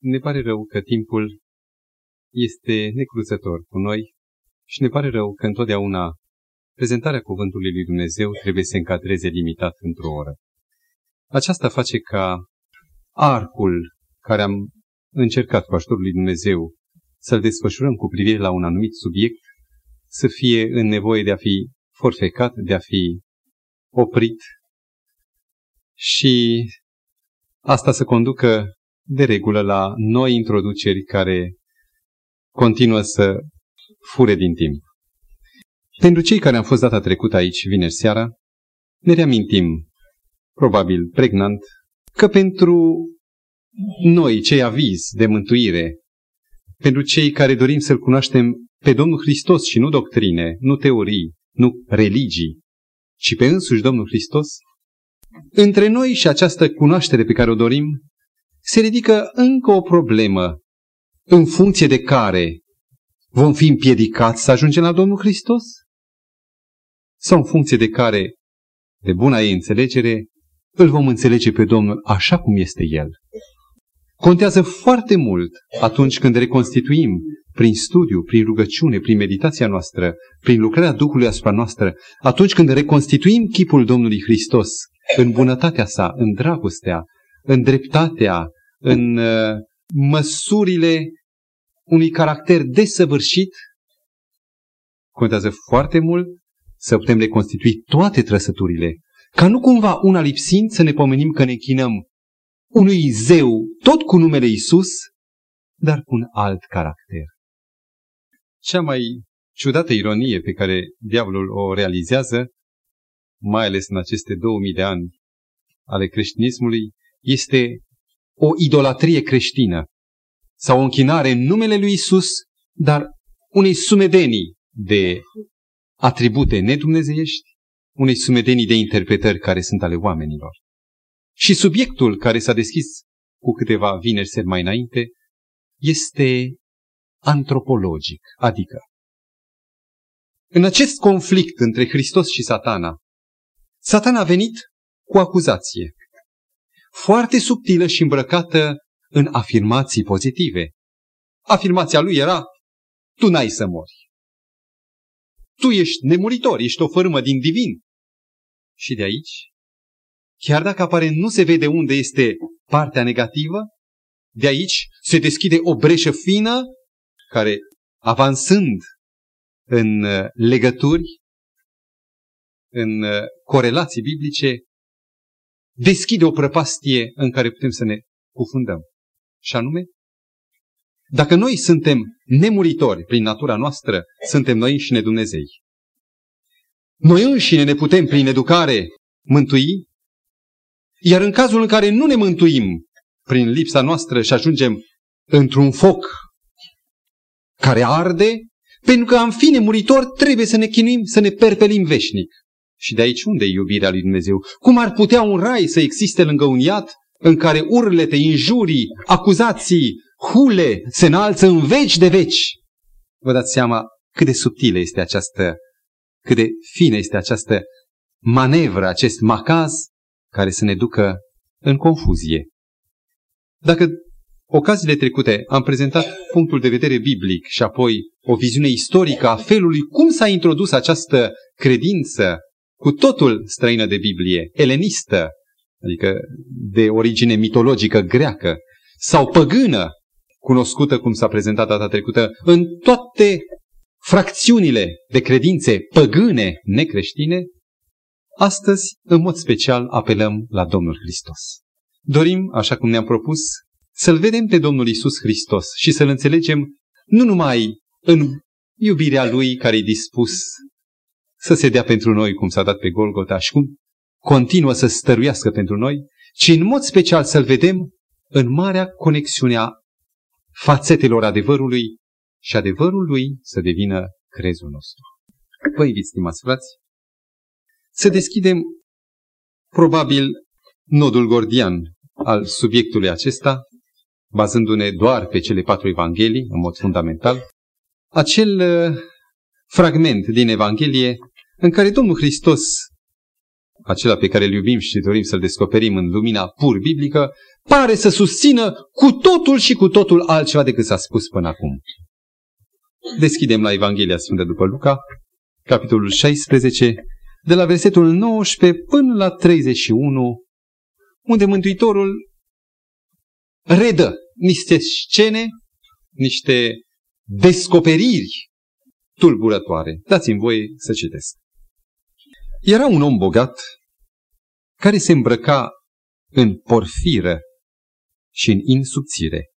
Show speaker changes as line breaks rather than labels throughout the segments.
Ne pare rău că timpul este necruțător cu noi și ne pare rău că întotdeauna prezentarea cuvântului lui Dumnezeu trebuie să se încadreze limitat într-o oră. Aceasta face ca arcul care am încercat cu ajutorul lui Dumnezeu să-l desfășurăm cu privire la un anumit subiect să fie în nevoie de a fi forfecat, de a fi oprit și asta să conducă de regulă la noi introduceri care continuă să fure din timp. Pentru cei care am fost data trecută aici, vineri seara, ne reamintim, probabil pregnant, că pentru noi, cei avizi de mântuire, pentru cei care dorim să-L cunoaștem pe Domnul Hristos și nu doctrine, nu teorii, nu religii, ci pe însuși Domnul Hristos, între noi și această cunoaștere pe care o dorim, se ridică încă o problemă în funcție de care vom fi împiedicați să ajungem la Domnul Hristos? Sau în funcție de care, de buna ei înțelegere, îl vom înțelege pe Domnul așa cum este El. Contează foarte mult atunci când reconstituim prin studiu, prin rugăciune, prin meditația noastră, prin lucrarea Duhului asupra noastră, atunci când reconstituim chipul Domnului Hristos în bunătatea sa, în dragostea, în dreptatea, în uh, măsurile unui caracter desăvârșit, contează foarte mult să putem reconstitui toate trăsăturile, ca nu cumva una lipsind să ne pomenim că ne chinăm unui zeu tot cu numele Isus, dar cu un alt caracter. Cea mai ciudată ironie pe care diavolul o realizează, mai ales în aceste 2000 de ani ale creștinismului, este o idolatrie creștină sau o închinare în numele lui Isus, dar unei sumedenii de atribute nedumnezeiești, unei sumedenii de interpretări care sunt ale oamenilor. Și subiectul care s-a deschis cu câteva vineri mai înainte este antropologic, adică în acest conflict între Hristos și satana, satana a venit cu acuzație, foarte subtilă și îmbrăcată în afirmații pozitive. Afirmația lui era, tu n-ai să mori. Tu ești nemuritor, ești o fărâmă din divin. Și de aici, chiar dacă apare nu se vede unde este partea negativă, de aici se deschide o breșă fină care, avansând în uh, legături, în uh, corelații biblice, deschide o prăpastie în care putem să ne cufundăm. Și anume, dacă noi suntem nemuritori prin natura noastră, suntem noi înșine Dumnezei. Noi înșine ne putem prin educare mântui, iar în cazul în care nu ne mântuim prin lipsa noastră și ajungem într-un foc care arde, pentru că am fi nemuritori trebuie să ne chinuim, să ne perpelim veșnic. Și de aici unde e iubirea lui Dumnezeu? Cum ar putea un rai să existe lângă un iad în care urlete, injurii, acuzații, hule se înalță în veci de veci? Vă dați seama cât de subtilă este această, cât de fină este această manevră, acest macaz care să ne ducă în confuzie. Dacă ocaziile trecute am prezentat punctul de vedere biblic și apoi o viziune istorică a felului cum s-a introdus această credință cu totul străină de Biblie, elenistă, adică de origine mitologică greacă, sau păgână, cunoscută cum s-a prezentat data trecută, în toate fracțiunile de credințe păgâne necreștine, astăzi, în mod special, apelăm la Domnul Hristos. Dorim, așa cum ne-am propus, să-L vedem pe Domnul Isus Hristos și să-L înțelegem nu numai în iubirea Lui care e dispus să se dea pentru noi cum s-a dat pe Golgota și cum continuă să stăruiască pentru noi, ci în mod special să-L vedem în marea conexiune a fațetelor adevărului și adevărul Lui să devină crezul nostru. Vă invit, stimați frați, să deschidem probabil nodul gordian al subiectului acesta, bazându-ne doar pe cele patru evanghelii, în mod fundamental, acel uh, fragment din Evanghelie în care Domnul Hristos acela pe care îl iubim și dorim să-l descoperim în lumina pur biblică, pare să susțină cu totul și cu totul altceva decât s-a spus până acum. Deschidem la Evanghelia Sfântă după Luca, capitolul 16, de la versetul 19 până la 31, unde Mântuitorul redă niște scene, niște descoperiri tulburătoare. Dați-mi voie să citesc. Era un om bogat care se îmbrăca în porfiră și în insubțire.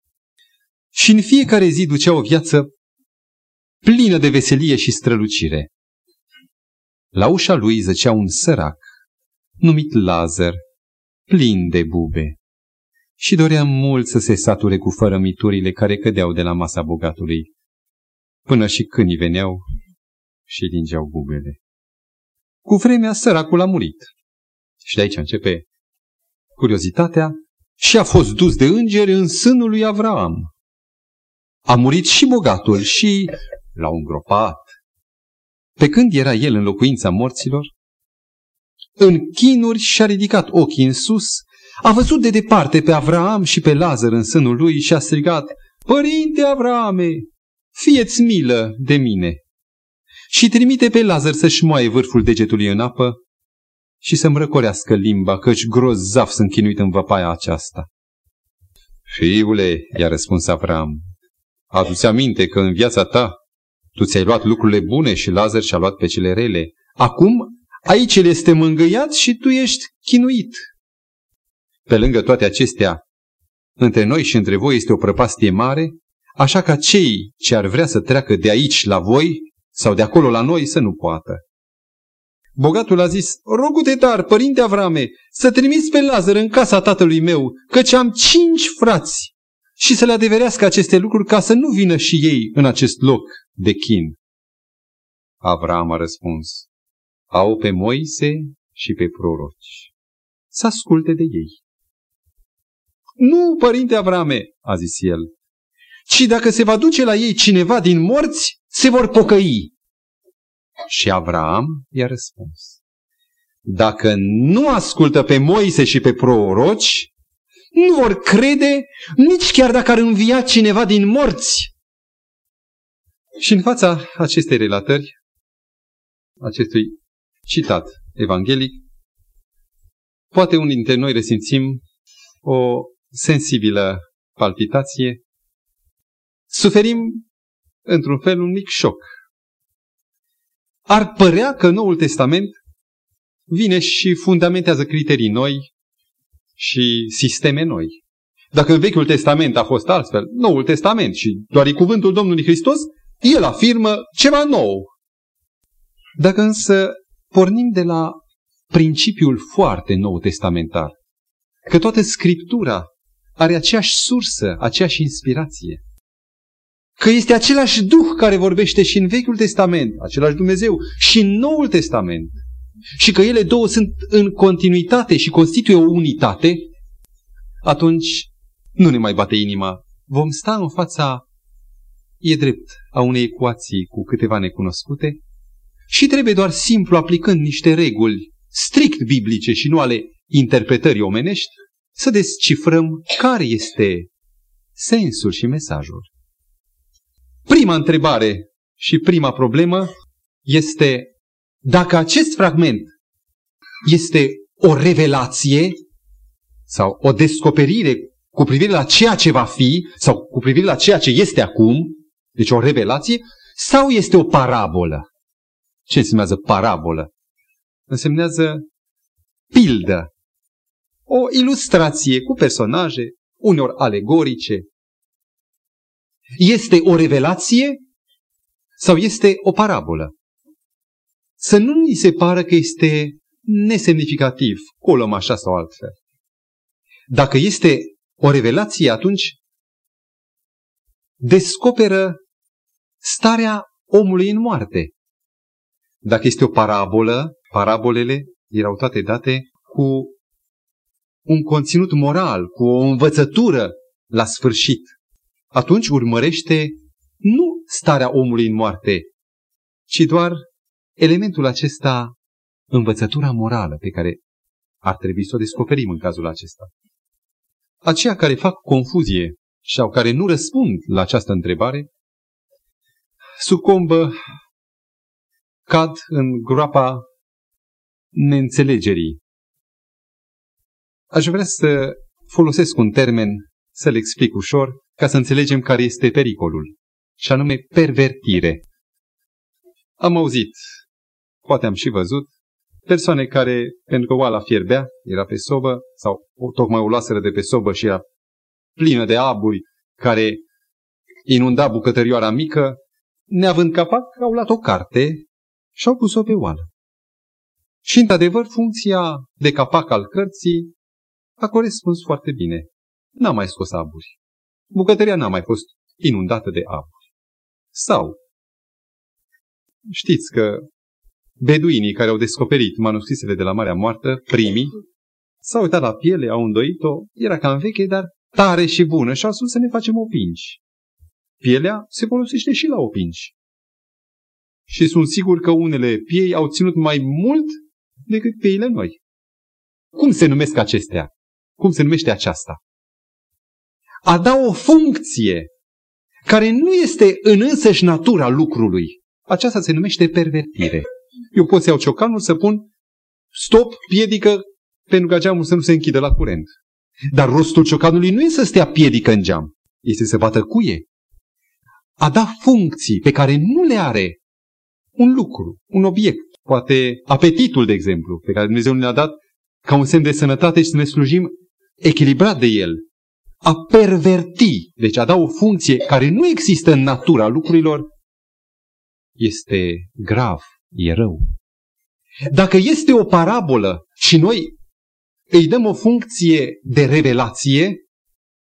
Și în fiecare zi ducea o viață plină de veselie și strălucire. La ușa lui zăcea un sărac, numit Lazar, plin de bube. Și dorea mult să se sature cu fărămiturile care cădeau de la masa bogatului, până și câinii veneau și lingeau bubele. Cu vremea, săracul a murit. Și de aici începe curiozitatea și a fost dus de îngeri în sânul lui Avram. A murit și bogatul și l-au îngropat. Pe când era el în locuința morților, în chinuri și-a ridicat ochii în sus, a văzut de departe pe Avram și pe Lazar în sânul lui și a strigat, Părinte Avrame, fieți milă de mine! Și trimite pe Lazar să-și moaie vârful degetului în apă și să-mi răcorească limba, căci grozav sunt chinuit în văpaia aceasta. Fiule, i-a răspuns Avram, adu-ți aminte că în viața ta tu ți-ai luat lucrurile bune și Lazar și-a luat pe cele rele. Acum, aici el este mângâiat și tu ești chinuit. Pe lângă toate acestea, între noi și între voi este o prăpastie mare, așa ca cei ce ar vrea să treacă de aici la voi sau de acolo la noi să nu poată. Bogatul a zis, rogu-te dar, părinte Avrame, să trimiți pe Lazar în casa tatălui meu, căci am cinci frați și să le adeverească aceste lucruri ca să nu vină și ei în acest loc de chin. Avram a răspuns, au pe Moise și pe proroci. Să asculte de ei. Nu, părinte Avrame, a zis el, ci dacă se va duce la ei cineva din morți, se vor pocăi. Și Avram i-a răspuns, dacă nu ascultă pe Moise și pe proroci, nu vor crede nici chiar dacă ar învia cineva din morți. Și în fața acestei relatări, acestui citat evanghelic, poate unii dintre noi resimțim o sensibilă palpitație, suferim într-un fel un mic șoc. Ar părea că Noul Testament vine și fundamentează criterii noi și sisteme noi. Dacă în Vechiul Testament a fost altfel, Noul Testament și doar e cuvântul Domnului Hristos, el afirmă ceva nou. Dacă însă pornim de la principiul foarte nou testamentar, că toată Scriptura are aceeași sursă, aceeași inspirație, că este același Duh care vorbește și în Vechiul Testament, același Dumnezeu, și în Noul Testament, și că ele două sunt în continuitate și constituie o unitate, atunci nu ne mai bate inima. Vom sta în fața, e drept, a unei ecuații cu câteva necunoscute și trebuie doar simplu aplicând niște reguli strict biblice și nu ale interpretării omenești, să descifrăm care este sensul și mesajul. Prima întrebare și prima problemă este dacă acest fragment este o revelație sau o descoperire cu privire la ceea ce va fi sau cu privire la ceea ce este acum, deci o revelație, sau este o parabolă. Ce înseamnă parabolă? Însemnează pildă, o ilustrație cu personaje, uneori alegorice. Este o revelație sau este o parabolă? să nu ni se pară că este nesemnificativ, o luăm așa sau altfel. Dacă este o revelație, atunci descoperă starea omului în moarte. Dacă este o parabolă, parabolele erau toate date cu un conținut moral, cu o învățătură la sfârșit. Atunci urmărește nu starea omului în moarte, ci doar elementul acesta învățătura morală pe care ar trebui să o descoperim în cazul acesta. Aceia care fac confuzie sau care nu răspund la această întrebare, sucombă, cad în groapa neînțelegerii. Aș vrea să folosesc un termen, să-l explic ușor, ca să înțelegem care este pericolul, și anume pervertire. Am auzit, poate am și văzut, persoane care, pentru că oala fierbea, era pe sobă, sau o, tocmai o luaseră de pe sobă și era plină de aburi care inunda bucătărioara mică, neavând capac, au luat o carte și au pus-o pe oală. Și, într-adevăr, funcția de capac al cărții a corespuns foarte bine. N-a mai scos aburi. Bucătăria n-a mai fost inundată de aburi. Sau, știți că beduinii care au descoperit manuscrisele de la Marea Moartă, primii, s-au uitat la piele, au îndoit-o, era cam veche, dar tare și bună și au spus să ne facem opinci. Pielea se folosește și la opinci. Și sunt sigur că unele piei au ținut mai mult decât pieile noi. Cum se numesc acestea? Cum se numește aceasta? A da o funcție care nu este în însăși natura lucrului. Aceasta se numește pervertire. Eu pot să iau ciocanul să pun stop, piedică, pentru ca geamul să nu se închidă la curent. Dar rostul ciocanului nu este să stea piedică în geam, este să bată cuie. A da funcții pe care nu le are un lucru, un obiect, poate apetitul, de exemplu, pe care Dumnezeu ne-a dat ca un semn de sănătate și să ne slujim echilibrat de el. A perverti, deci a da o funcție care nu există în natura lucrurilor, este grav, e rău. Dacă este o parabolă și noi îi dăm o funcție de revelație,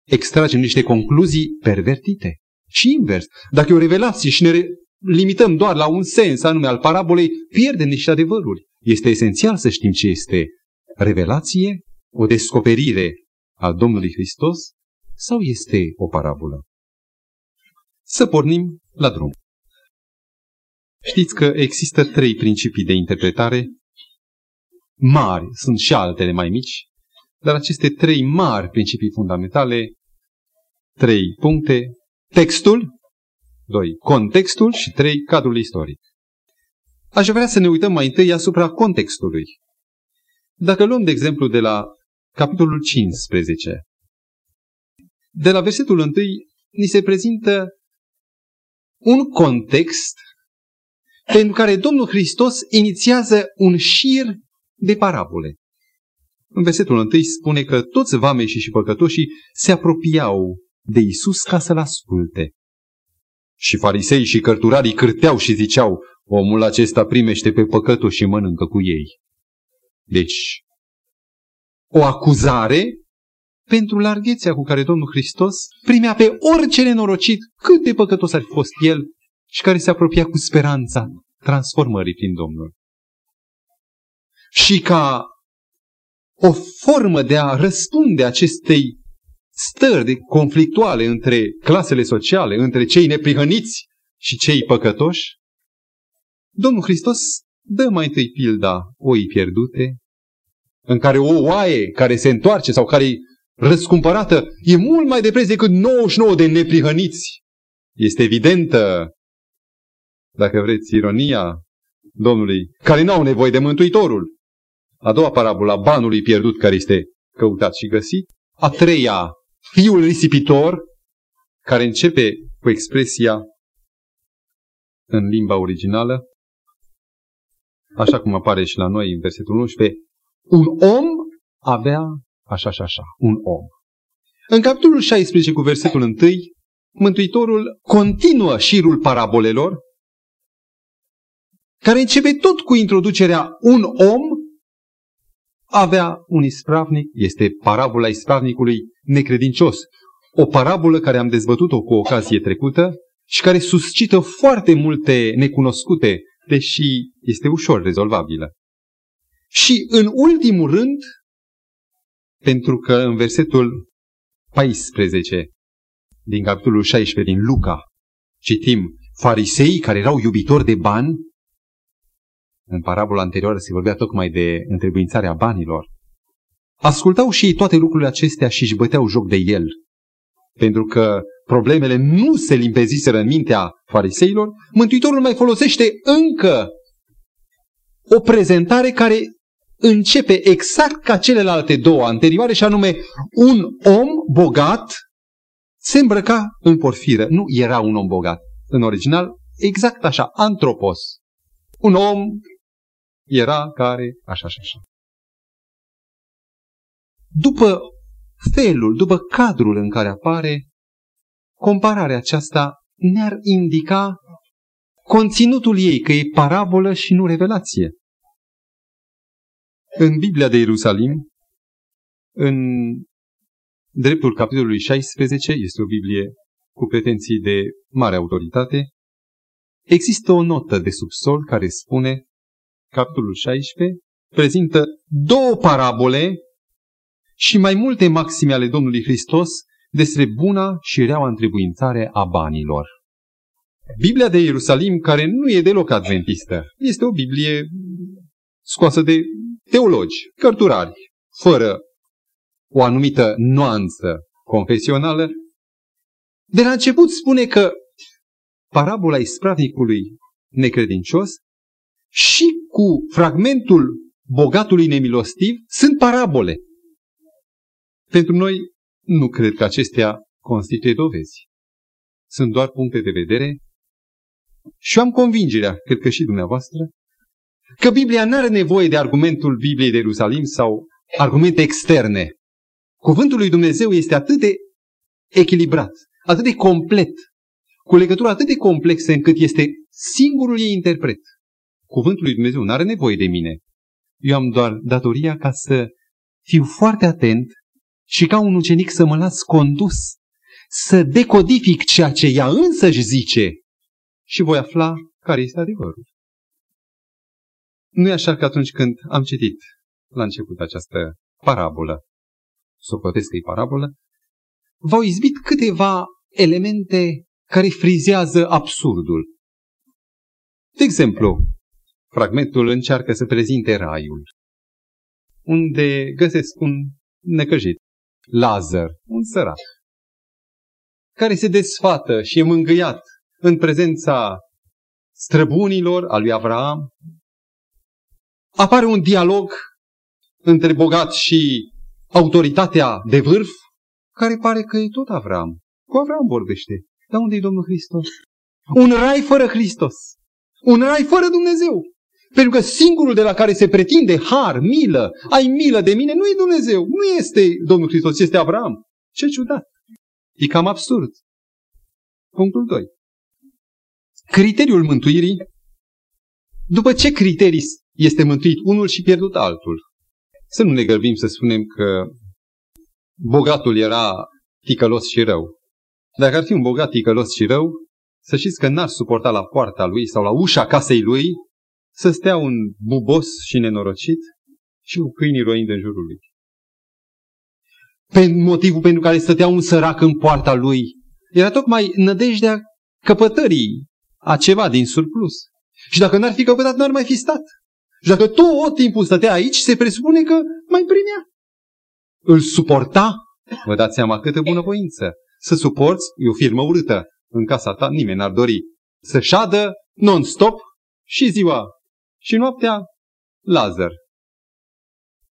extragem niște concluzii pervertite. Și invers. Dacă e o revelație și ne limităm doar la un sens anume al parabolei, pierdem niște adevăruri. Este esențial să știm ce este revelație, o descoperire al Domnului Hristos sau este o parabolă. Să pornim la drum. Știți că există trei principii de interpretare mari, sunt și altele mai mici, dar aceste trei mari principii fundamentale, trei puncte, textul, doi, contextul și trei, cadrul istoric. Aș vrea să ne uităm mai întâi asupra contextului. Dacă luăm, de exemplu, de la capitolul 15, de la versetul 1, ni se prezintă un context pentru care Domnul Hristos inițiază un șir de parabole. În versetul 1 spune că toți vameșii și păcătoșii se apropiau de Isus ca să-l asculte. Și farisei și cărturarii cârteau și ziceau, omul acesta primește pe păcătoși și mănâncă cu ei. Deci, o acuzare pentru larghețea cu care Domnul Hristos primea pe orice nenorocit, cât de păcătos ar fi fost el, și care se apropia cu speranța transformării prin Domnul. Și ca o formă de a răspunde acestei stări de conflictuale între clasele sociale, între cei neprihăniți și cei păcătoși, Domnul Hristos dă mai întâi pilda oii pierdute, în care o oaie care se întoarce sau care e răscumpărată e mult mai de preț decât 99 de neprihăniți. Este evidentă, dacă vreți, ironia Domnului, care n-au nevoie de Mântuitorul. A doua parabola, banului pierdut care este căutat și găsit. A treia, fiul risipitor, care începe cu expresia în limba originală, așa cum apare și la noi în versetul 11, un om avea așa și așa, un om. În capitolul 16 cu versetul 1, Mântuitorul continuă șirul parabolelor, care începe tot cu introducerea un om avea un ispravnic, este parabola ispravnicului necredincios. O parabolă care am dezbătut-o cu ocazie trecută și care suscită foarte multe necunoscute, deși este ușor rezolvabilă. Și în ultimul rând, pentru că în versetul 14 din capitolul 16 din Luca citim farisei care erau iubitori de bani în parabola anterioară se vorbea tocmai de întrebuințarea banilor, ascultau și ei toate lucrurile acestea și își băteau joc de el. Pentru că problemele nu se limpeziseră în mintea fariseilor, Mântuitorul mai folosește încă o prezentare care începe exact ca celelalte două anterioare și anume un om bogat se îmbrăca în porfiră. Nu era un om bogat. În original, exact așa, antropos. Un om era care, așa și așa. După felul, după cadrul în care apare, compararea aceasta ne-ar indica conținutul ei, că e parabolă și nu revelație. În Biblia de Ierusalim, în dreptul capitolului 16, este o Biblie cu pretenții de mare autoritate, există o notă de subsol care spune, capitolul 16, prezintă două parabole și mai multe maxime ale Domnului Hristos despre buna și reaua întrebuințare a banilor. Biblia de Ierusalim, care nu e deloc adventistă, este o Biblie scoasă de teologi, cărturari, fără o anumită nuanță confesională, de la început spune că parabola ispravnicului necredincios și cu fragmentul bogatului nemilostiv sunt parabole. Pentru noi, nu cred că acestea constituie dovezi. Sunt doar puncte de vedere și eu am convingerea, cred că și dumneavoastră, că Biblia nu are nevoie de argumentul Bibliei de Ierusalim sau argumente externe. Cuvântul lui Dumnezeu este atât de echilibrat, atât de complet, cu legătură atât de complexă încât este singurul ei interpret. Cuvântul lui Dumnezeu nu are nevoie de mine. Eu am doar datoria ca să fiu foarte atent și ca un ucenic să mă las condus, să decodific ceea ce ea însăși zice și voi afla care este adevărul. Nu e așa că atunci când am citit la început această parabolă, să o că e parabolă, v-au izbit câteva elemente care frizează absurdul. De exemplu, fragmentul încearcă să prezinte raiul, unde găsesc un necăjit, Lazar, un sărac, care se desfată și e mângâiat în prezența străbunilor al lui Avraam. Apare un dialog între bogat și autoritatea de vârf, care pare că e tot Avram. Cu Avram vorbește. Dar unde e Domnul Hristos? Un rai fără Hristos. Un rai fără Dumnezeu. Pentru că singurul de la care se pretinde har, milă, ai milă de mine, nu e Dumnezeu. Nu este Domnul Hristos, este Avram. Ce ciudat. E cam absurd. Punctul 2. Criteriul mântuirii. După ce criterii este mântuit unul și pierdut altul? Să nu ne gălbim să spunem că bogatul era ticălos și rău. Dacă ar fi un bogat ticălos și rău, să știți că n-ar suporta la poarta lui sau la ușa casei lui să stea un bubos și nenorocit și cu câinii roind în jurul lui. Pe motivul pentru care stătea un sărac în poarta lui era tocmai nădejdea căpătării a ceva din surplus. Și dacă n-ar fi căpătat, n-ar mai fi stat. Și dacă tot timpul stătea aici, se presupune că mai primea. Îl suporta. Vă dați seama câtă bunăvoință. Să suporți, e o firmă urâtă. În casa ta nimeni n-ar dori. Să șadă non-stop și ziua și noaptea Lazar.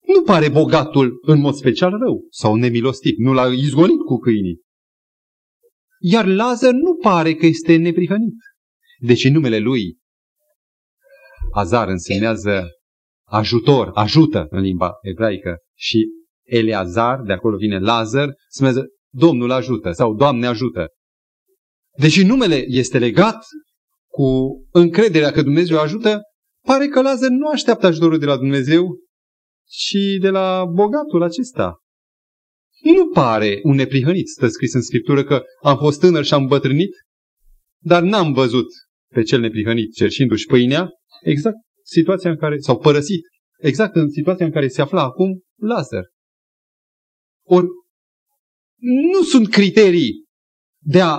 Nu pare bogatul în mod special rău sau nemilostiv. Nu l-a izgonit cu câinii. Iar Lazar nu pare că este neprihănit. Deci în numele lui Azar însemnează ajutor, ajută în limba ebraică și Eleazar, de acolo vine Lazar, însemnează Domnul ajută sau Doamne ajută. Deși numele este legat cu încrederea că Dumnezeu ajută, pare că Lazar nu așteaptă ajutorul de la Dumnezeu, ci de la bogatul acesta. Nu pare un neprihănit, stă scris în Scriptură că am fost tânăr și am bătrânit, dar n-am văzut pe cel neprihănit cerșindu-și pâinea, exact situația în care, s-au părăsit, exact în situația în care se afla acum Lazar. Ori nu sunt criterii de a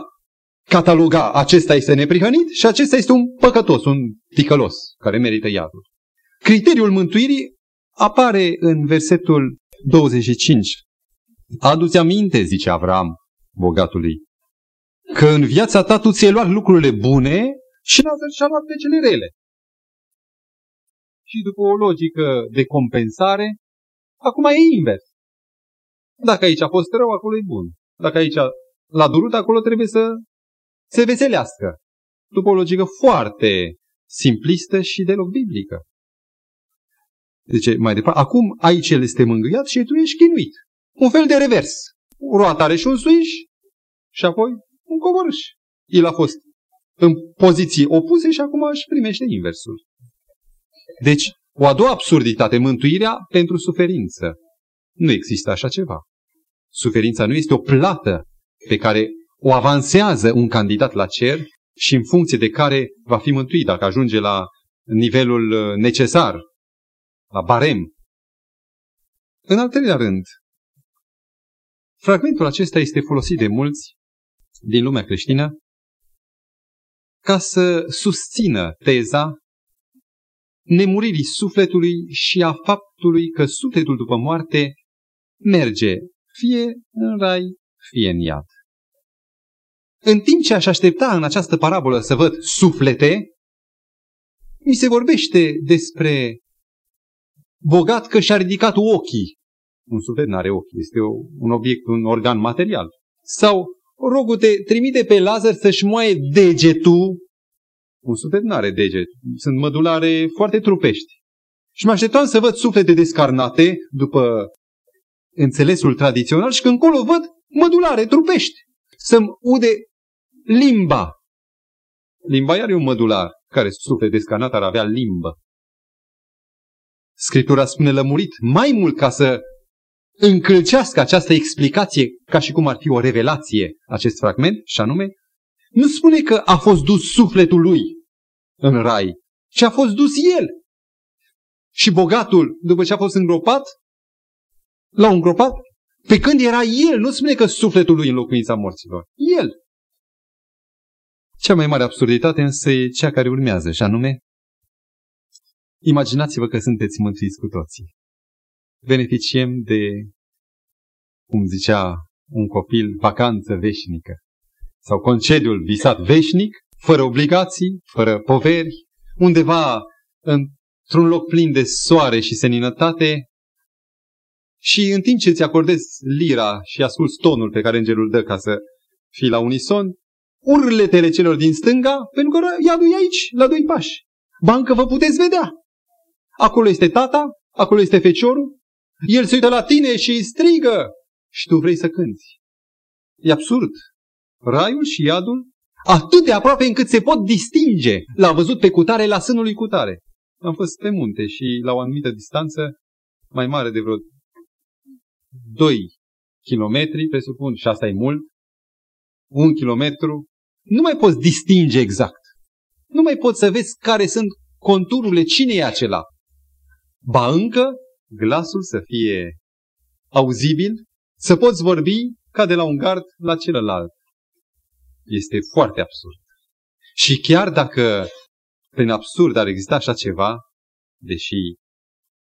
cataloga acesta este neprihănit și acesta este un păcătos, un ticălos, care merită iadul. criteriul mântuirii apare în versetul 25. Adu-ți aminte, zice Avram, bogatului, că în viața ta tu ți-ai luat lucrurile bune și Lazar și-a luat pe cele rele. Și după o logică de compensare, acum e invers. Dacă aici a fost rău, acolo e bun. Dacă aici l-a durut, acolo trebuie să se veselească. După o logică foarte simplistă și deloc biblică. Deci, mai departe, acum aici el este mângâiat și tu ești chinuit. Un fel de revers. Roata are și un suiș și apoi un coborâș. El a fost în poziții opuse și acum își primește inversul. Deci, o a doua absurditate, mântuirea pentru suferință. Nu există așa ceva. Suferința nu este o plată pe care o avansează un candidat la cer și în funcție de care va fi mântuit dacă ajunge la nivelul uh, necesar, la barem. În al treilea rând, fragmentul acesta este folosit de mulți din lumea creștină ca să susțină teza nemuririi sufletului și a faptului că sufletul după moarte merge fie în rai, fie în iad. În timp ce aș aștepta în această parabolă să văd suflete, mi se vorbește despre bogat că și-a ridicat ochii. Un suflet nu are ochi, este un obiect, un organ material. Sau rogul te trimite pe Lazar să-și moaie degetul. Un suflet nu are deget, sunt mădulare foarte trupești. Și mă așteptam să văd suflete descarnate după înțelesul tradițional și când încolo văd mădulare trupești. Să-mi ude limba. Limba iar e un mădular. Care suflet descarnat ar avea limbă. Scriptura spune lămurit mai mult ca să încălcească această explicație ca și cum ar fi o revelație acest fragment, și anume, nu spune că a fost dus sufletul lui în rai, ci a fost dus el. Și bogatul, după ce a fost îngropat, l-au îngropat, pe când era el, nu spune că sufletul lui în locuința morților. El. Cea mai mare absurditate însă e cea care urmează, și anume, imaginați-vă că sunteți mântuiți cu toții. Beneficiem de, cum zicea un copil, vacanță veșnică sau concediul visat veșnic, fără obligații, fără poveri, undeva într-un loc plin de soare și seninătate și în timp ce îți acordezi lira și asculți tonul pe care îngerul dă ca să fii la unison, urletele celor din stânga, pentru că iadul e aici, la doi pași. Bancă vă puteți vedea. Acolo este tata, acolo este feciorul, el se uită la tine și îi strigă și tu vrei să cânti. E absurd. Raiul și iadul atât de aproape încât se pot distinge. L-a văzut pe cutare la sânul lui cutare. Am fost pe munte și la o anumită distanță, mai mare de vreo 2 kilometri, presupun, și asta e mult, un kilometru, nu mai poți distinge exact. Nu mai poți să vezi care sunt contururile, cine e acela. Ba încă, glasul să fie auzibil, să poți vorbi ca de la un gard la celălalt. Este foarte absurd. Și chiar dacă prin absurd ar exista așa ceva, deși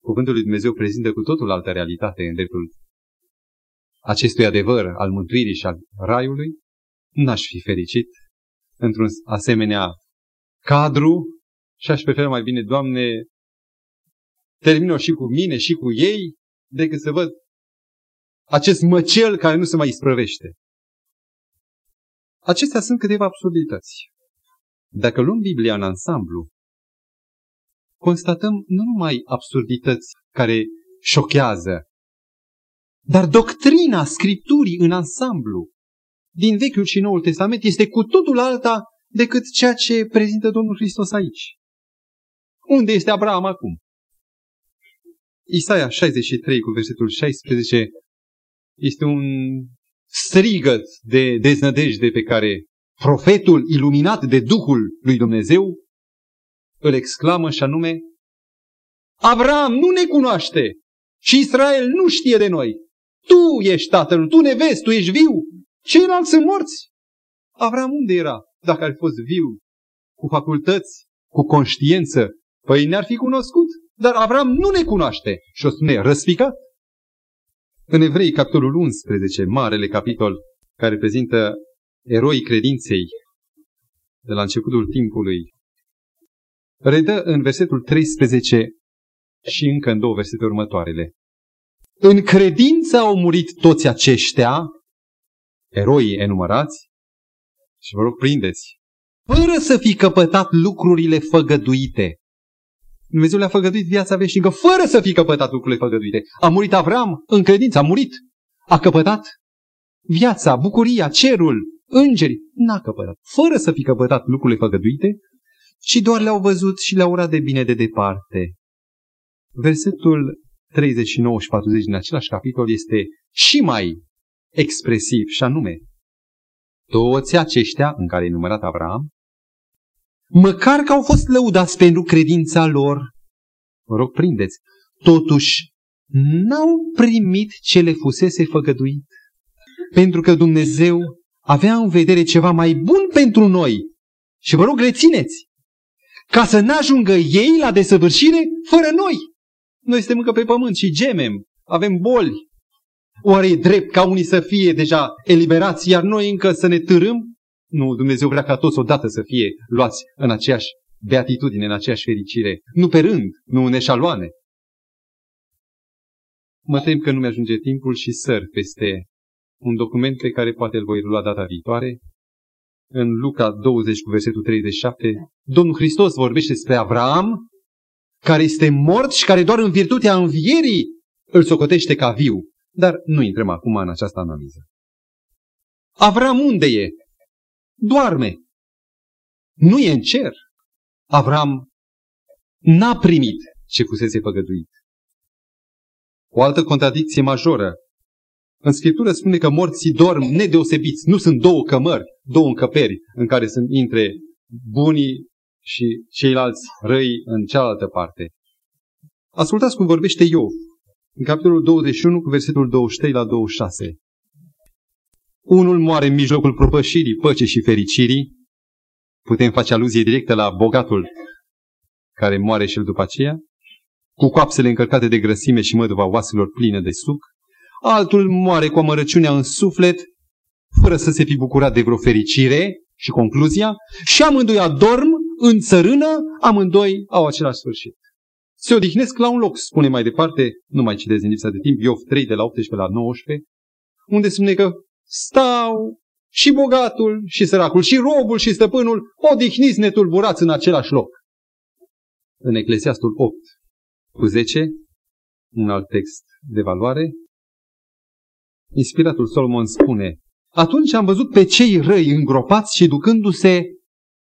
Cuvântul lui Dumnezeu prezintă cu totul altă realitate în dreptul acestui adevăr al mântuirii și al raiului, n-aș fi fericit într-un asemenea cadru și aș prefera mai bine, Doamne, termină și cu mine și cu ei, decât să văd acest măcel care nu se mai isprăvește. Acestea sunt câteva absurdități. Dacă luăm Biblia în ansamblu, constatăm nu numai absurdități care șochează, dar doctrina Scripturii în ansamblu din Vechiul și Noul Testament este cu totul alta decât ceea ce prezintă Domnul Hristos aici. Unde este Abraham acum? Isaia 63 cu versetul 16 este un strigăt de deznădejde pe care profetul iluminat de Duhul lui Dumnezeu îl exclamă și anume Abraham nu ne cunoaște și Israel nu știe de noi. Tu ești tatăl, tu ne vezi, tu ești viu. Ceilalți sunt morți. Avram unde era? Dacă ar fi fost viu, cu facultăți, cu conștiință, păi ne-ar fi cunoscut. dar Avram nu ne cunoaște. Și o spune răspicat. În Evrei, capitolul 11, marele capitol, care prezintă eroii credinței de la începutul timpului, redă în versetul 13 și încă în două versete următoarele. În credință au murit toți aceștia, eroii enumărați, și vă rog prindeți, fără să fi căpătat lucrurile făgăduite. Dumnezeu le-a făgăduit viața veșnică fără să fi căpătat lucrurile făgăduite. A murit Avram în credință, a murit. A căpătat viața, bucuria, cerul, îngerii. N-a căpătat. Fără să fi căpătat lucrurile făgăduite, ci doar le-au văzut și le-au urat de bine de departe. Versetul 39 și 40 din același capitol este și mai expresiv, și anume, toți aceștia în care e numărat Avram, măcar că au fost lăudați pentru credința lor, vă rog, prindeți, totuși n-au primit ce le fusese făgăduit. Pentru că Dumnezeu avea în vedere ceva mai bun pentru noi. Și vă rog, rețineți, ca să n-ajungă ei la desăvârșire fără noi. Noi suntem încă pe pământ și gemem, avem boli. Oare e drept ca unii să fie deja eliberați, iar noi încă să ne târâm? Nu, Dumnezeu vrea ca toți odată să fie luați în aceeași beatitudine, în aceeași fericire. Nu pe rând, nu în eșaloane. Mă tem că nu mi-ajunge timpul și săr peste un document pe care poate îl voi lua data viitoare. În Luca 20 cu versetul 37, Domnul Hristos vorbește despre Avram, care este mort și care doar în virtutea învierii îl socotește ca viu. Dar nu intrăm acum în această analiză. Avram unde e? Doarme. Nu e în cer. Avram n-a primit ce fusese păgăduit. O altă contradicție majoră. În Scriptură spune că morții dorm nedeosebiți. Nu sunt două cămări, două încăperi în care sunt intre bunii și ceilalți răi în cealaltă parte. Ascultați cum vorbește Iov în capitolul 21 cu versetul 23 la 26. Unul moare în mijlocul propășirii, păcii și fericirii. Putem face aluzie directă la bogatul care moare și el după aceea, cu coapsele încărcate de grăsime și măduva oaselor pline de suc. Altul moare cu amărăciunea în suflet, fără să se fi bucurat de vreo fericire și concluzia, și amândoi adorm în țărână, amândoi au același sfârșit. Se odihnesc la un loc, spune mai departe, nu mai citesc din lipsa de timp, Iov 3 de la 18 la 19, unde spune că stau și bogatul și săracul și robul și stăpânul odihniți netulburați în același loc. În Eclesiastul 8 cu 10, un alt text de valoare, inspiratul Solomon spune, atunci am văzut pe cei răi îngropați și ducându-se,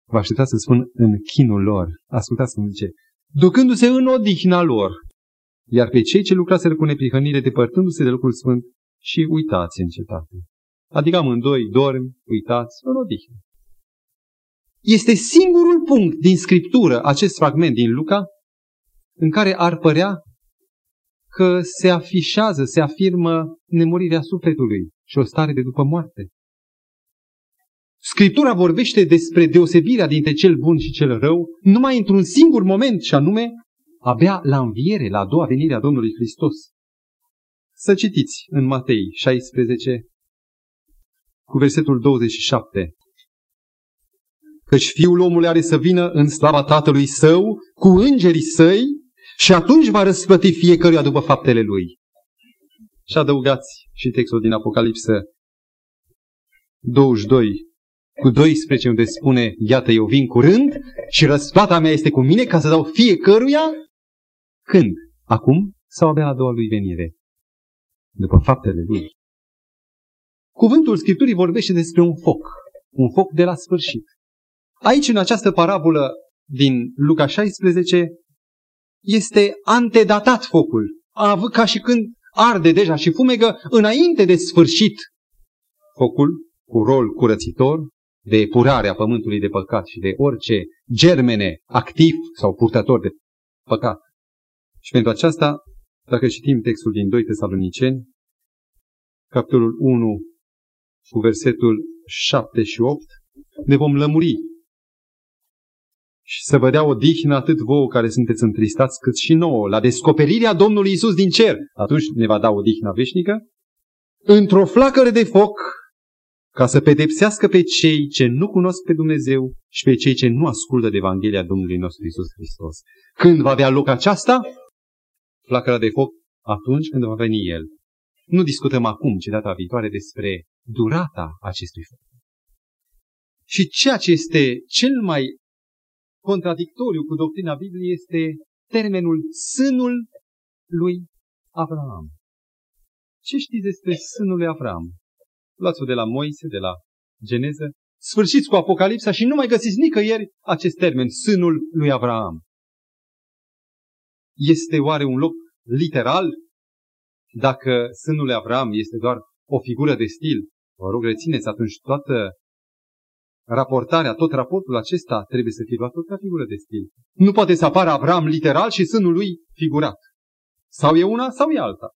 vă așteptați să spun, în chinul lor. Ascultați cum zice, ducându-se în odihna lor, iar pe cei ce lucraseră cu neprihănire, depărtându-se de lucrul sfânt și uitați în cetate. Adică amândoi dormi, uitați, în odihnă. Este singurul punct din Scriptură, acest fragment din Luca, în care ar părea că se afișează, se afirmă nemurirea sufletului și o stare de după moarte. Scriptura vorbește despre deosebirea dintre cel bun și cel rău numai într-un singur moment, și anume abia la înviere, la a doua venire a Domnului Hristos. Să citiți în Matei 16 cu versetul 27. Căci fiul omului are să vină în slava tatălui său cu îngerii săi și atunci va răsplăti fiecăruia după faptele lui. Și adăugați și textul din Apocalipsă 22 cu 12 unde spune, iată eu vin curând și răsplata mea este cu mine ca să dau fiecăruia când? Acum sau abia a doua lui venire? După faptele lui. Cuvântul Scripturii vorbește despre un foc, un foc de la sfârșit. Aici, în această parabolă din Luca 16, este antedatat focul, ca și când arde deja și fumegă înainte de sfârșit. Focul, cu rol curățitor, de epurare a pământului de păcat și de orice germene activ sau purtător de păcat. Și pentru aceasta, dacă citim textul din 2 Tesaloniceni, capitolul 1 cu versetul 7 și 8, ne vom lămuri și să vă dea o dihnă atât vouă care sunteți întristați, cât și nouă, la descoperirea Domnului Isus din cer. Atunci ne va da o dihnă veșnică. Într-o flacără de foc, ca să pedepsească pe cei ce nu cunosc pe Dumnezeu și pe cei ce nu ascultă de Evanghelia Domnului nostru Isus Hristos. Când va avea loc aceasta? Flacăra de foc atunci când va veni El. Nu discutăm acum, ci data viitoare, despre durata acestui foc. Și ceea ce este cel mai contradictoriu cu doctrina Bibliei este termenul sânul lui Abraham. Ce știți despre sânul lui Abraham? Luați-o de la Moise, de la Geneză, sfârșiți cu Apocalipsa și nu mai găsiți nicăieri acest termen, sânul lui Abraham. Este oare un loc literal? Dacă sânul lui Abraham este doar o figură de stil, vă rog, rețineți atunci toată raportarea, tot raportul acesta trebuie să fie luat tot ca figură de stil. Nu poate să apară Avram literal și sânul lui figurat. Sau e una, sau e alta.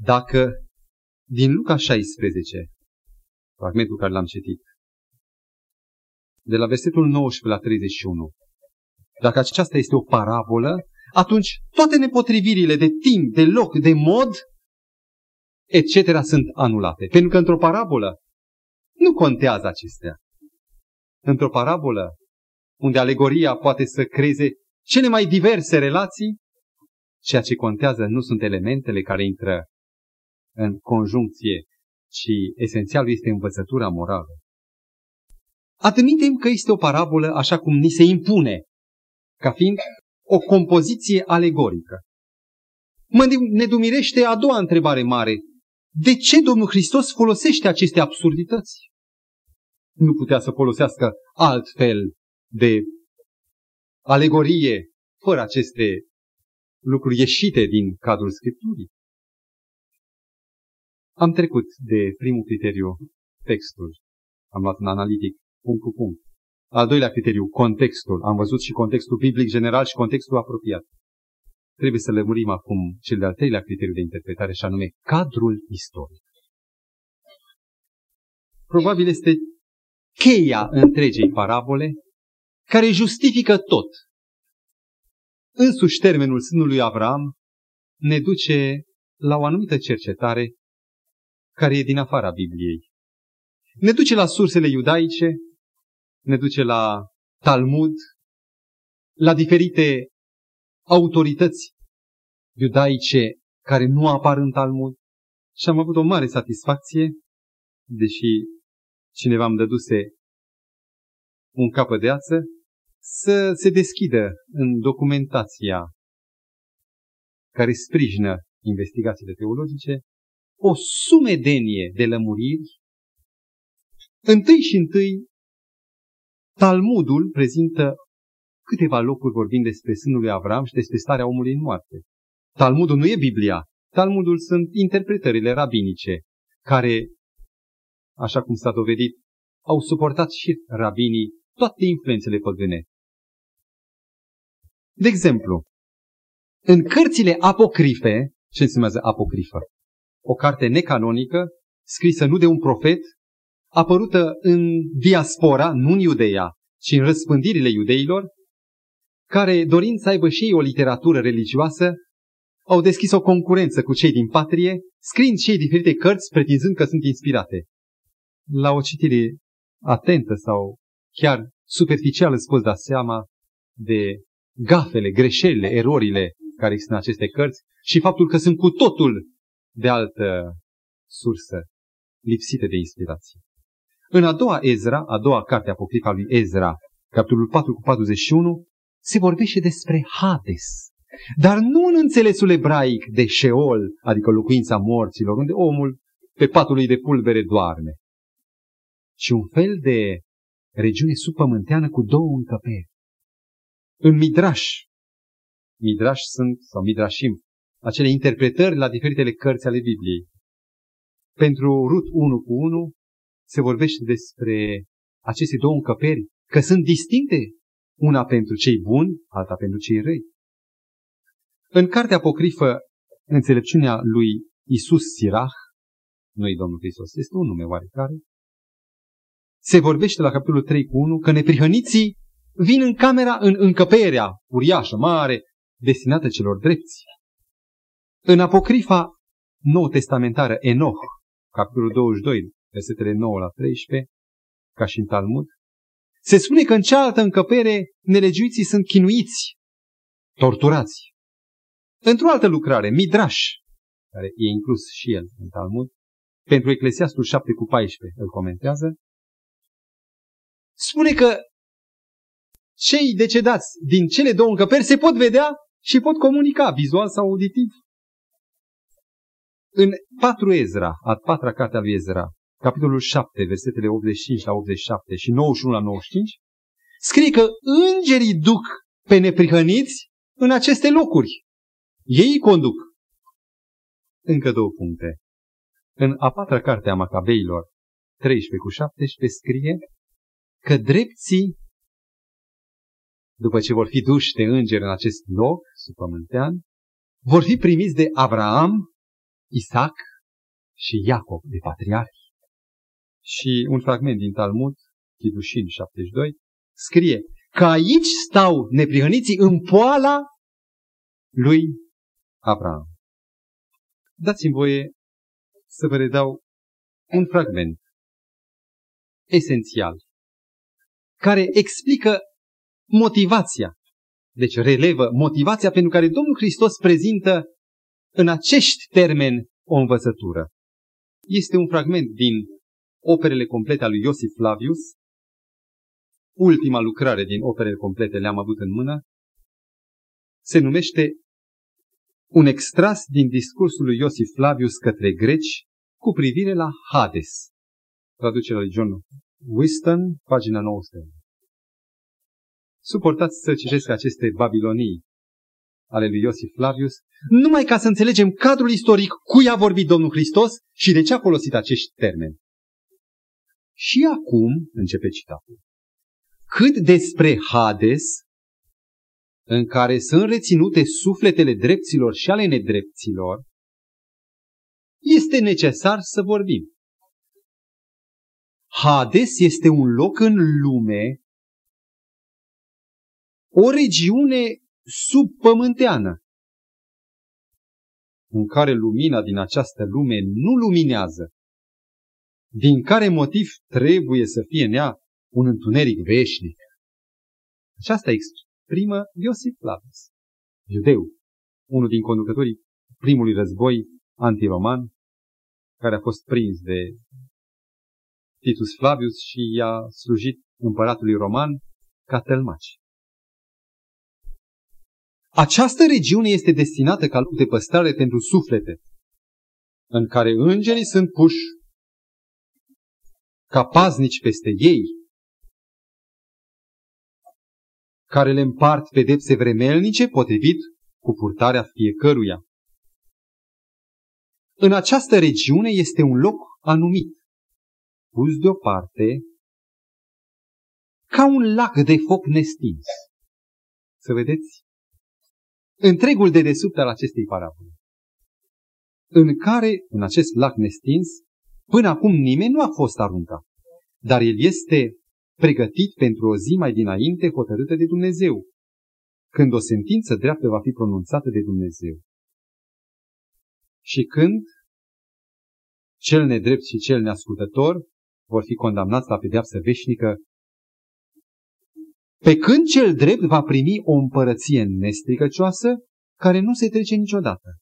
Dacă din Luca 16, fragmentul care l-am citit, de la versetul 19 la 31, dacă aceasta este o parabolă, atunci toate nepotrivirile de timp, de loc, de mod, etc. sunt anulate. Pentru că într-o parabolă nu contează acestea. Într-o parabolă, unde alegoria poate să creeze cele mai diverse relații, ceea ce contează nu sunt elementele care intră în conjuncție, ci esențialul este învățătura morală. Admitem că este o parabolă așa cum ni se impune, ca fiind o compoziție alegorică. Mă nedumirește a doua întrebare mare. De ce Domnul Hristos folosește aceste absurdități? Nu putea să folosească alt fel de alegorie fără aceste lucruri ieșite din cadrul Scripturii. Am trecut de primul criteriu, textul. Am luat un analitic, punct cu punct. Al doilea criteriu, contextul. Am văzut și contextul biblic general și contextul apropiat. Trebuie să lămurim acum cel de-al treilea criteriu de interpretare, și anume cadrul istoric. Probabil este cheia întregei parabole care justifică tot. Însuși termenul sânului Avram ne duce la o anumită cercetare care e din afara Bibliei. Ne duce la sursele iudaice, ne duce la Talmud, la diferite autorități iudaice care nu apar în Talmud și am avut o mare satisfacție, deși cineva îmi dăduse un capă de ață, să se deschidă în documentația care sprijină investigațiile teologice o sumedenie de lămuriri. Întâi și întâi, Talmudul prezintă câteva locuri vorbind despre sânul lui Avram și despre starea omului în moarte. Talmudul nu e Biblia. Talmudul sunt interpretările rabinice, care, așa cum s-a dovedit, au suportat și rabinii toate influențele păgâne. De exemplu, în cărțile apocrife, ce înseamnă apocrifă? O carte necanonică, scrisă nu de un profet, apărută în diaspora, nu în Iudeia, ci în răspândirile iudeilor, care, dorind să aibă și ei o literatură religioasă, au deschis o concurență cu cei din patrie, scriind și ei diferite cărți, pretinzând că sunt inspirate. La o citire atentă sau chiar superficial îți poți da seama de gafele, greșelile, erorile care există în aceste cărți și faptul că sunt cu totul de altă sursă, lipsite de inspirație. În a doua Ezra, a doua carte apocrifa lui Ezra, capitolul 4 cu 41, se vorbește despre Hades. Dar nu în înțelesul ebraic de Sheol, adică locuința morților, unde omul pe patul lui de pulbere doarme, ci un fel de regiune subpământeană cu două încăperi. În Midrash, Midrash sunt, sau Midrashim, acele interpretări la diferitele cărți ale Bibliei. Pentru Rut 1 cu 1 se vorbește despre aceste două încăperi, că sunt distincte, una pentru cei buni, alta pentru cei răi. În cartea apocrifă Înțelepciunea lui Isus Sirach, nu Domnul Hristos, este un nume oarecare, se vorbește la capitolul 3 cu 1 că neprihăniții vin în camera, în încăperea uriașă, mare, destinată celor drepți. În apocrifa nou testamentară Enoch, capitolul 22, versetele 9 la 13, ca și în Talmud, se spune că în cealaltă încăpere nelegiuiții sunt chinuiți, torturați. Într-o altă lucrare, Midrash, care e inclus și el în Talmud, pentru Eclesiastul 7 cu 14 îl comentează, spune că cei decedați din cele două încăperi se pot vedea și pot comunica, vizual sau auditiv. În 4 Ezra, a patra carte a lui Ezra, capitolul 7, versetele 85 la 87 și 91 la 95, scrie că îngerii duc pe neprihăniți în aceste locuri. Ei îi conduc. Încă două puncte. În a patra carte a Macabeilor, 13 cu 17, scrie că drepții, după ce vor fi duși de îngeri în acest loc subpământean, vor fi primiți de Abraham, Isaac și Iacob, de patriarhi. Și un fragment din Talmud, Chidușin 72, scrie că aici stau neprihăniții în poala lui Abraham. Dați-mi voie să vă redau un fragment esențial care explică motivația. Deci relevă motivația pentru care Domnul Hristos prezintă în acești termeni o învățătură. Este un fragment din operele complete a lui Iosif Flavius, ultima lucrare din operele complete le-am avut în mână, se numește un extras din discursul lui Iosif Flavius către greci cu privire la Hades. Traducerea lui John Whiston, pagina 900. Suportați să citesc aceste babilonii ale lui Iosif Flavius, numai ca să înțelegem cadrul istoric cui a vorbit Domnul Hristos și de ce a folosit acești termeni. Și acum, începe citatul, cât despre Hades, în care sunt reținute sufletele drepților și ale nedrepților, este necesar să vorbim. Hades este un loc în lume, o regiune subpământeană, în care lumina din această lume nu luminează, din care motiv trebuie să fie în ea un întuneric veșnic. Aceasta exprimă Iosif Flavius, judeu, unul din conducătorii primului război antiroman, care a fost prins de Titus Flavius și i-a slujit împăratului roman ca tălmaci. Această regiune este destinată ca loc de păstrare pentru suflete, în care îngerii sunt puși ca paznici peste ei, care le împart pedepse vremelnice potrivit cu purtarea fiecăruia. În această regiune este un loc anumit, pus deoparte, ca un lac de foc nestins. Să vedeți? Întregul dedesubt al acestei parabole. În care, în acest lac nestins, până acum nimeni nu a fost aruncat. Dar el este pregătit pentru o zi mai dinainte hotărâtă de Dumnezeu, când o sentință dreaptă va fi pronunțată de Dumnezeu. Și când cel nedrept și cel neascultător vor fi condamnați la pedeapsă veșnică, pe când cel drept va primi o împărăție nestricăcioasă care nu se trece niciodată.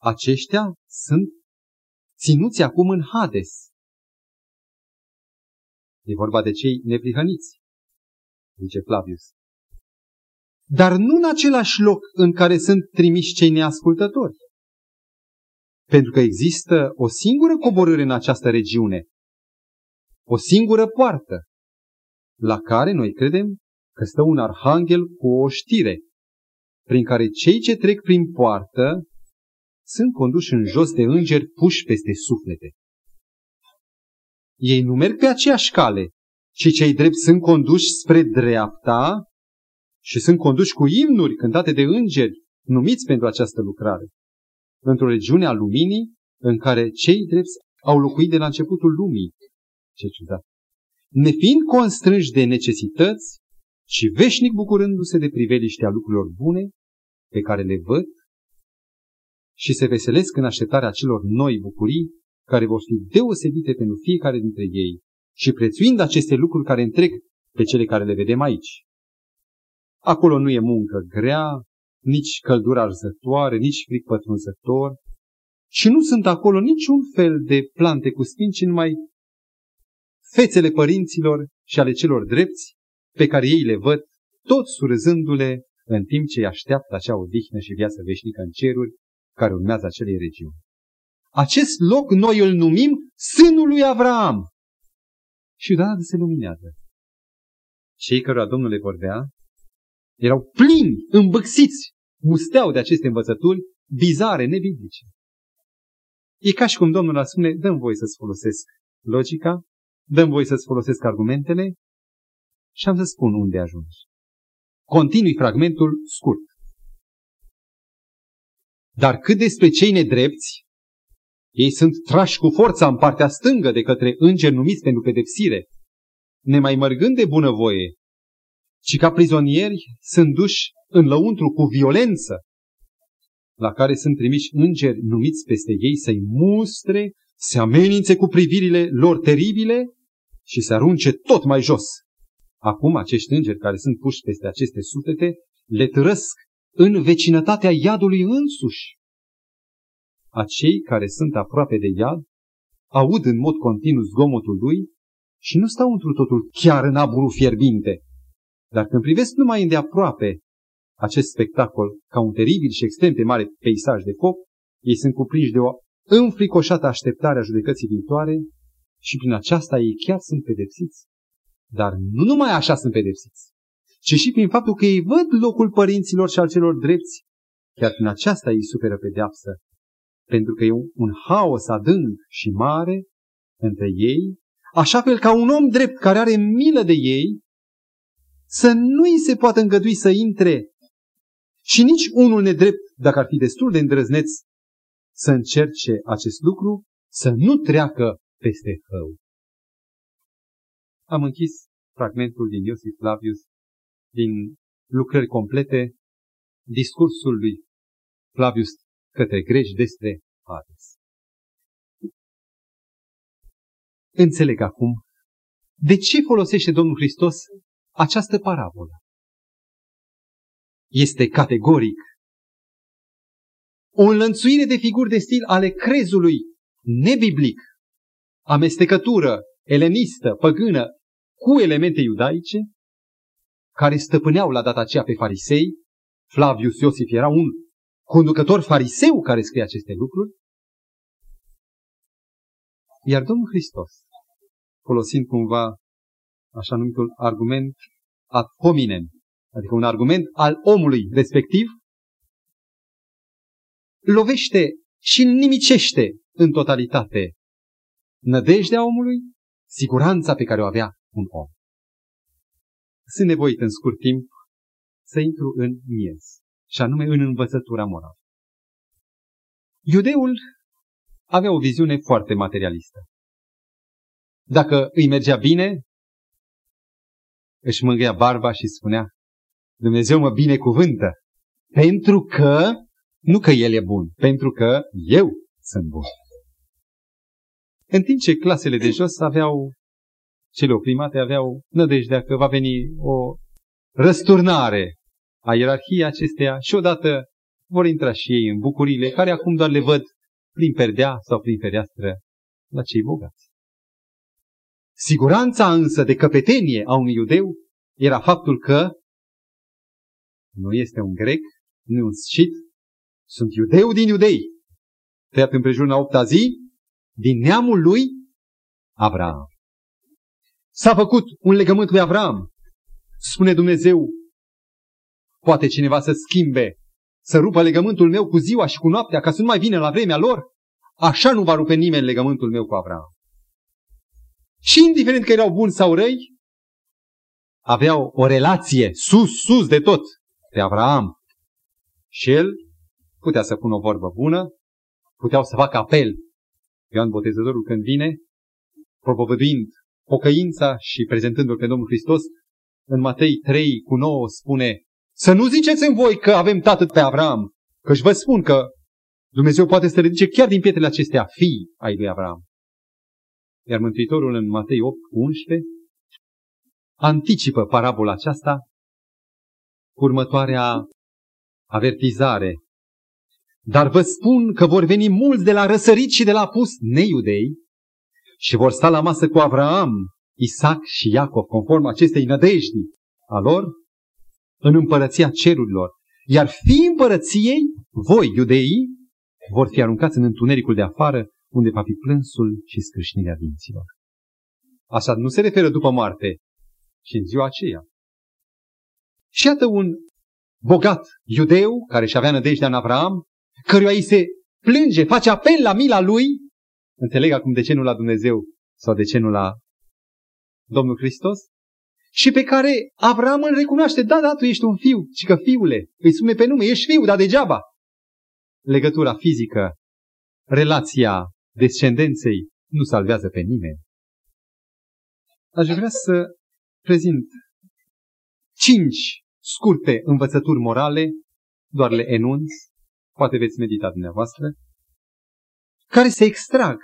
Aceștia sunt ținuți acum în Hades. E vorba de cei neprihăniți, zice Flavius. Dar nu în același loc în care sunt trimiși cei neascultători. Pentru că există o singură coborâre în această regiune, o singură poartă, la care noi credem că stă un arhanghel cu o știre, prin care cei ce trec prin poartă sunt conduși în jos de îngeri puși peste suflete. Ei nu merg pe aceeași cale, ci cei drept sunt conduși spre dreapta și sunt conduși cu imnuri cântate de îngeri numiți pentru această lucrare într-o regiune a luminii în care cei drepți au locuit de la începutul lumii. Ce ciudat! nefiind constrânși de necesități, ci veșnic bucurându-se de priveliștea lucrurilor bune pe care le văd și se veselesc în așteptarea celor noi bucurii care vor fi deosebite pentru fiecare dintre ei și prețuind aceste lucruri care întrec pe cele care le vedem aici. Acolo nu e muncă grea, nici căldură arzătoare, nici fric pătrunzător și nu sunt acolo niciun fel de plante cu spini, ci numai fețele părinților și ale celor drepți pe care ei le văd, tot surâzându-le în timp ce îi așteaptă acea odihnă și viață veșnică în ceruri care urmează acelei regiuni. Acest loc noi îl numim sânul lui Avram. Și deodată se luminează. Cei cărora Domnul le vorbea erau plini, îmbăxiți, musteau de aceste învățături bizare, nebiblice. E ca și cum Domnul a spune, dăm voi să-ți folosesc logica, dăm voi să-ți folosesc argumentele și am să spun unde ajungi. Continui fragmentul scurt. Dar cât despre cei nedrepți, ei sunt trași cu forța în partea stângă de către îngeri numiți pentru pedepsire, nemai mărgând de bunăvoie, ci ca prizonieri sunt duși în lăuntru cu violență, la care sunt trimiși îngeri numiți peste ei să-i mustre, să amenințe cu privirile lor teribile și să arunce tot mai jos. Acum acești îngeri care sunt puși peste aceste suflete le trăsc în vecinătatea iadului însuși. Acei care sunt aproape de iad aud în mod continuu zgomotul lui și nu stau într totul chiar în aburul fierbinte. Dar când privesc numai îndeaproape acest spectacol ca un teribil și extrem de mare peisaj de foc, ei sunt cuprinși de o înfricoșată așteptare a judecății viitoare și prin aceasta ei chiar sunt pedepsiți. Dar nu numai așa sunt pedepsiți, ci și prin faptul că ei văd locul părinților și al celor drepți, chiar prin aceasta ei suferă pedeapsă, pentru că e un haos adânc și mare între ei, așa fel ca un om drept care are milă de ei, să nu îi se poată îngădui să intre și nici unul nedrept, dacă ar fi destul de îndrăzneț să încerce acest lucru, să nu treacă peste hău. Am închis fragmentul din Iosif Flavius, din lucrări complete, discursul lui Flavius către greci despre Hades. Înțeleg acum de ce folosește Domnul Hristos această parabolă. Este categoric o înlănțuire de figuri de stil ale crezului nebiblic, amestecătură elenistă, păgână, cu elemente iudaice, care stăpâneau la data aceea pe farisei. Flavius Iosif era un conducător fariseu care scrie aceste lucruri. Iar Domnul Hristos, folosind cumva așa numitul argument ad hominem, adică un argument al omului respectiv, lovește și nimicește în totalitate nădejdea omului, siguranța pe care o avea un om. Sunt nevoit în scurt timp să intru în miez, și anume în învățătura morală. Iudeul avea o viziune foarte materialistă. Dacă îi mergea bine, își mângâia barba și spunea, Dumnezeu mă binecuvântă, pentru că, nu că El e bun, pentru că eu sunt bun. În timp ce clasele de jos aveau, cele oprimate aveau nădejdea că va veni o răsturnare a ierarhiei acesteia și odată vor intra și ei în bucurile care acum doar le văd prin perdea sau prin fereastră la cei bogați. Siguranța însă de căpetenie a unui iudeu era faptul că nu este un grec, nu un scit, sunt iudeu din iudei. Tăiat împrejur la opta zi, din neamul lui Avram. S-a făcut un legământ lui Avram. Spune Dumnezeu, poate cineva să schimbe, să rupă legământul meu cu ziua și cu noaptea ca să nu mai vină la vremea lor? Așa nu va rupe nimeni legământul meu cu Avram. Și indiferent că erau buni sau răi, aveau o relație sus, sus de tot de Avram. Și el putea să pună o vorbă bună, puteau să facă apel Ioan Botezătorul când vine, propovăduind pocăința și prezentându-L pe Domnul Hristos, în Matei 3 cu 9 spune să nu ziceți în voi că avem tatăl pe Avram, căci vă spun că Dumnezeu poate să ridice chiar din pietrele acestea fii ai lui Avram. Iar Mântuitorul în Matei 8 cu 11 anticipă parabola aceasta cu următoarea avertizare. Dar vă spun că vor veni mulți de la răsărit și de la pus neiudei și vor sta la masă cu Avram, Isaac și Iacov, conform acestei nădejdi a lor, în împărăția cerurilor. Iar fi împărăției, voi, iudeii, vor fi aruncați în întunericul de afară, unde va fi plânsul și scrâșnirea dinților. Așa nu se referă după moarte, ci în ziua aceea. Și iată un bogat iudeu care și avea nădejdea în Avram, căruia îi se plânge, face apel la mila lui, înțeleg acum de ce nu la Dumnezeu sau de ce nu la Domnul Hristos, și pe care Avram îl recunoaște, da, da, tu ești un fiu, și că fiule, îi spune pe nume, ești fiu, dar degeaba. Legătura fizică, relația descendenței nu salvează pe nimeni. Aș vrea să prezint cinci scurte învățături morale, doar le enunț, poate veți medita dumneavoastră, care se extrag,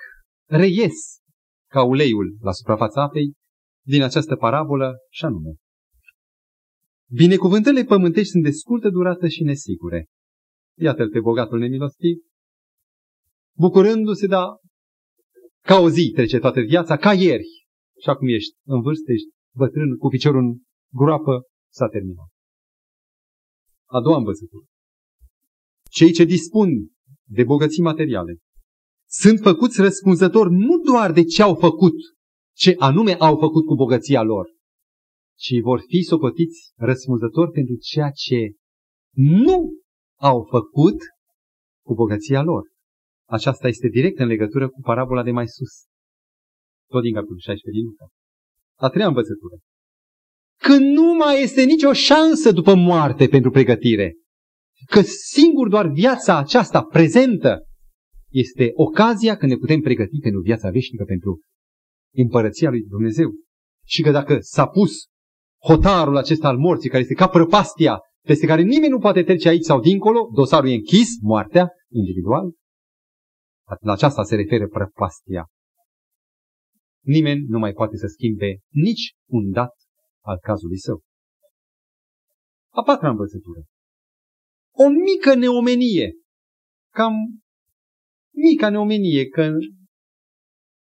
reies ca uleiul la suprafața apei din această parabolă și anume. Binecuvântările pământești sunt de scurtă durată și nesigure. Iată-l pe bogatul nemilostiv, bucurându-se, da, ca o zi trece toată viața, ca ieri. Și acum ești în vârstă, ești bătrân, cu piciorul în groapă, s-a terminat. A doua învățătură. Cei ce dispun de bogății materiale sunt făcuți răspunzători nu doar de ce au făcut, ce anume au făcut cu bogăția lor, ci vor fi socotiți răspunzători pentru ceea ce nu au făcut cu bogăția lor. Aceasta este direct în legătură cu parabola de mai sus. Tot din capitolul 16 din Luca. A treia învățătură. Că nu mai este nicio șansă după moarte pentru pregătire. Că singur doar viața aceasta prezentă este ocazia când ne putem pregăti pentru viața veșnică, pentru împărăția lui Dumnezeu. Și că dacă s-a pus hotarul acesta al morții, care este ca prăpastia, peste care nimeni nu poate trece aici sau dincolo, dosarul e închis, moartea, individual, la aceasta se referă prăpastia. Nimeni nu mai poate să schimbe nici un dat al cazului său. A patra învățătură. O mică neomenie, cam mica neomenie, că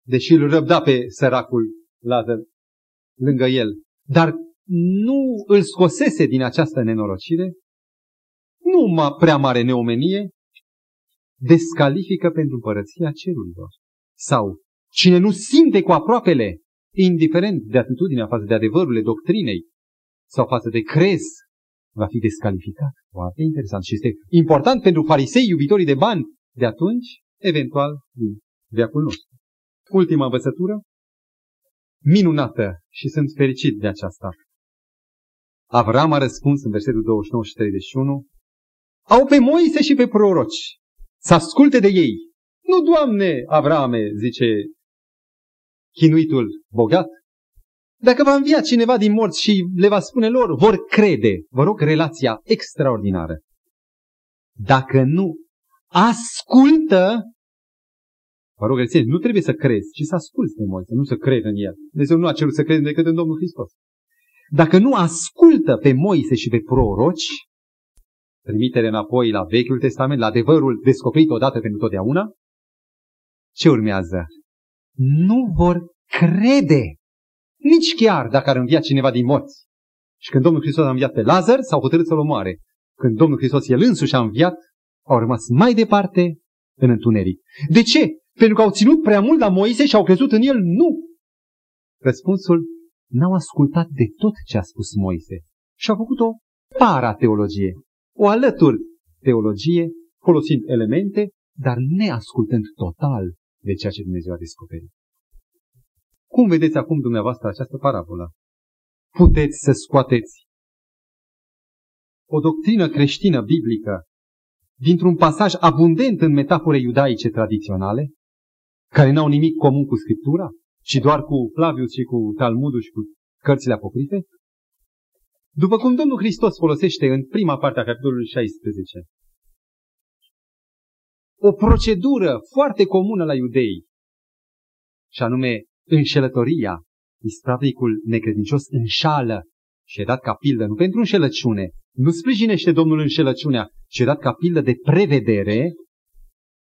deși îl răbda pe săracul Lazar lângă el, dar nu îl scosese din această nenorocire, nu ma prea mare neomenie, descalifică pentru împărăția cerurilor. Sau cine nu simte cu aproapele, indiferent de atitudinea față de adevărurile doctrinei sau față de crez, va fi descalificat. Foarte interesant și este important pentru farisei iubitorii de bani de atunci, eventual din veacul nostru. Ultima învățătură, minunată și sunt fericit de aceasta. Avram a răspuns în versetul 29 și 31, au pe Moise și pe proroci, să asculte de ei. Nu, Doamne, Avrame, zice chinuitul bogat, dacă va învia cineva din morți și le va spune lor, vor crede. Vă rog, relația extraordinară. Dacă nu ascultă, Vă rog, rețineți, nu trebuie să crezi, ci să asculți de Moise, nu să crezi în el. Dumnezeu nu a cerut să crezi decât în Domnul Hristos. Dacă nu ascultă pe Moise și pe proroci, trimitere înapoi la Vechiul Testament, la adevărul descoperit odată pentru totdeauna, ce urmează? Nu vor crede. Nici chiar dacă ar învia cineva din morți. Și când Domnul Hristos a înviat pe Lazar, s-au hotărât să-l omoare. Când Domnul Hristos el însuși a înviat, au rămas mai departe în întuneric. De ce? Pentru că au ținut prea mult la Moise și au crezut în el? Nu! Răspunsul, n-au ascultat de tot ce a spus Moise și au făcut o para-teologie, o alături teologie, folosind elemente, dar neascultând total de ceea ce Dumnezeu a descoperit. Cum vedeți acum dumneavoastră această parabolă? Puteți să scoateți o doctrină creștină biblică dintr-un pasaj abundent în metafore iudaice tradiționale, care n-au nimic comun cu Scriptura? ci doar cu Flavius și cu Talmudul și cu cărțile apocrife? După cum Domnul Hristos folosește în prima parte a capitolului 16 o procedură foarte comună la iudei, și anume înșelătoria, ispravnicul necredincios înșală și e dat ca pildă, nu pentru înșelăciune, nu sprijinește Domnul înșelăciunea, ci e dat ca pildă de prevedere,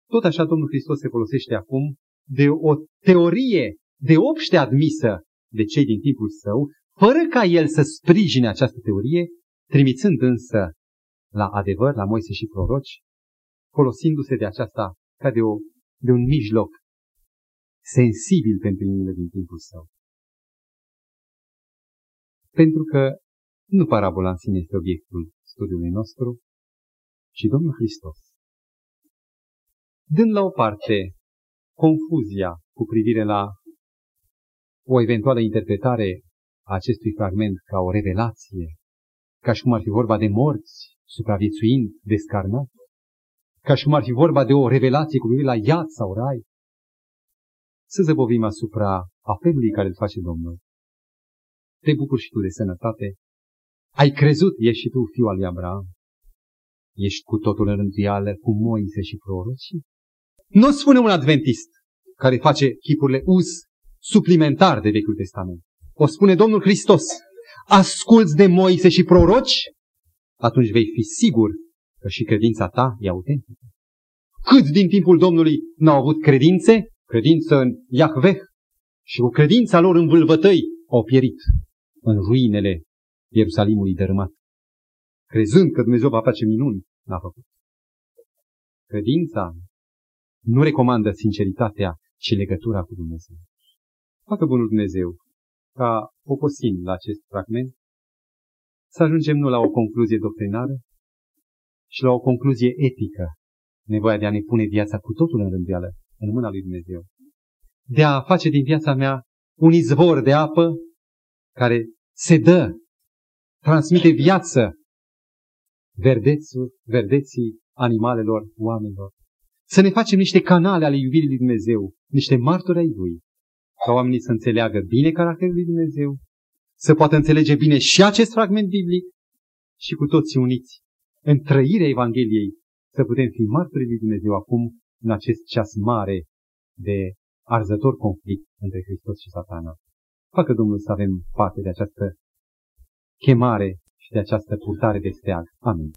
tot așa Domnul Hristos se folosește acum de o teorie de obște admisă de cei din timpul său, fără ca el să sprijine această teorie, trimițând însă la adevăr, la Moise și proroci, folosindu-se de aceasta ca de, o, de un mijloc sensibil pentru inimile din timpul său. Pentru că nu parabola în sine este obiectul studiului nostru, ci Domnul Hristos. Dând la o parte confuzia cu privire la o eventuală interpretare a acestui fragment ca o revelație, ca și cum ar fi vorba de morți supraviețuind descarnat, ca și cum ar fi vorba de o revelație cu privire la iad sau rai, să zăbovim asupra apelului care îl face Domnul. Te bucuri și tu de sănătate. Ai crezut, ești și tu fiul al lui Abraham. Ești cu totul în rânduială cu Moise și prorocii. Nu spune un adventist care face chipurile uz suplimentar de Vechiul Testament. O spune Domnul Hristos. Asculți de Moise și proroci, atunci vei fi sigur că și credința ta e autentică. Cât din timpul Domnului n-au avut credințe, credință în Iahveh, și cu credința lor în vâlvătăi au pierit în ruinele Ierusalimului dărâmat. Crezând că Dumnezeu va face minuni, n-a făcut. Credința nu recomandă sinceritatea și legătura cu Dumnezeu. Facă bunul Dumnezeu ca poposin la acest fragment să ajungem nu la o concluzie doctrinară, și la o concluzie etică, nevoia de a ne pune viața cu totul în rânduială, în mâna lui Dumnezeu. De a face din viața mea un izvor de apă care se dă, transmite viață verdețul, verdeții animalelor, oamenilor. Să ne facem niște canale ale iubirii lui Dumnezeu, niște martori ai Lui, ca oamenii să înțeleagă bine caracterul lui Dumnezeu, să poată înțelege bine și acest fragment biblic și cu toții uniți în trăirea Evangheliei, să putem fi martorii lui Dumnezeu acum, în acest ceas mare de arzător conflict între Hristos și satana. Facă Domnul să avem parte de această chemare și de această purtare de steag. Amin.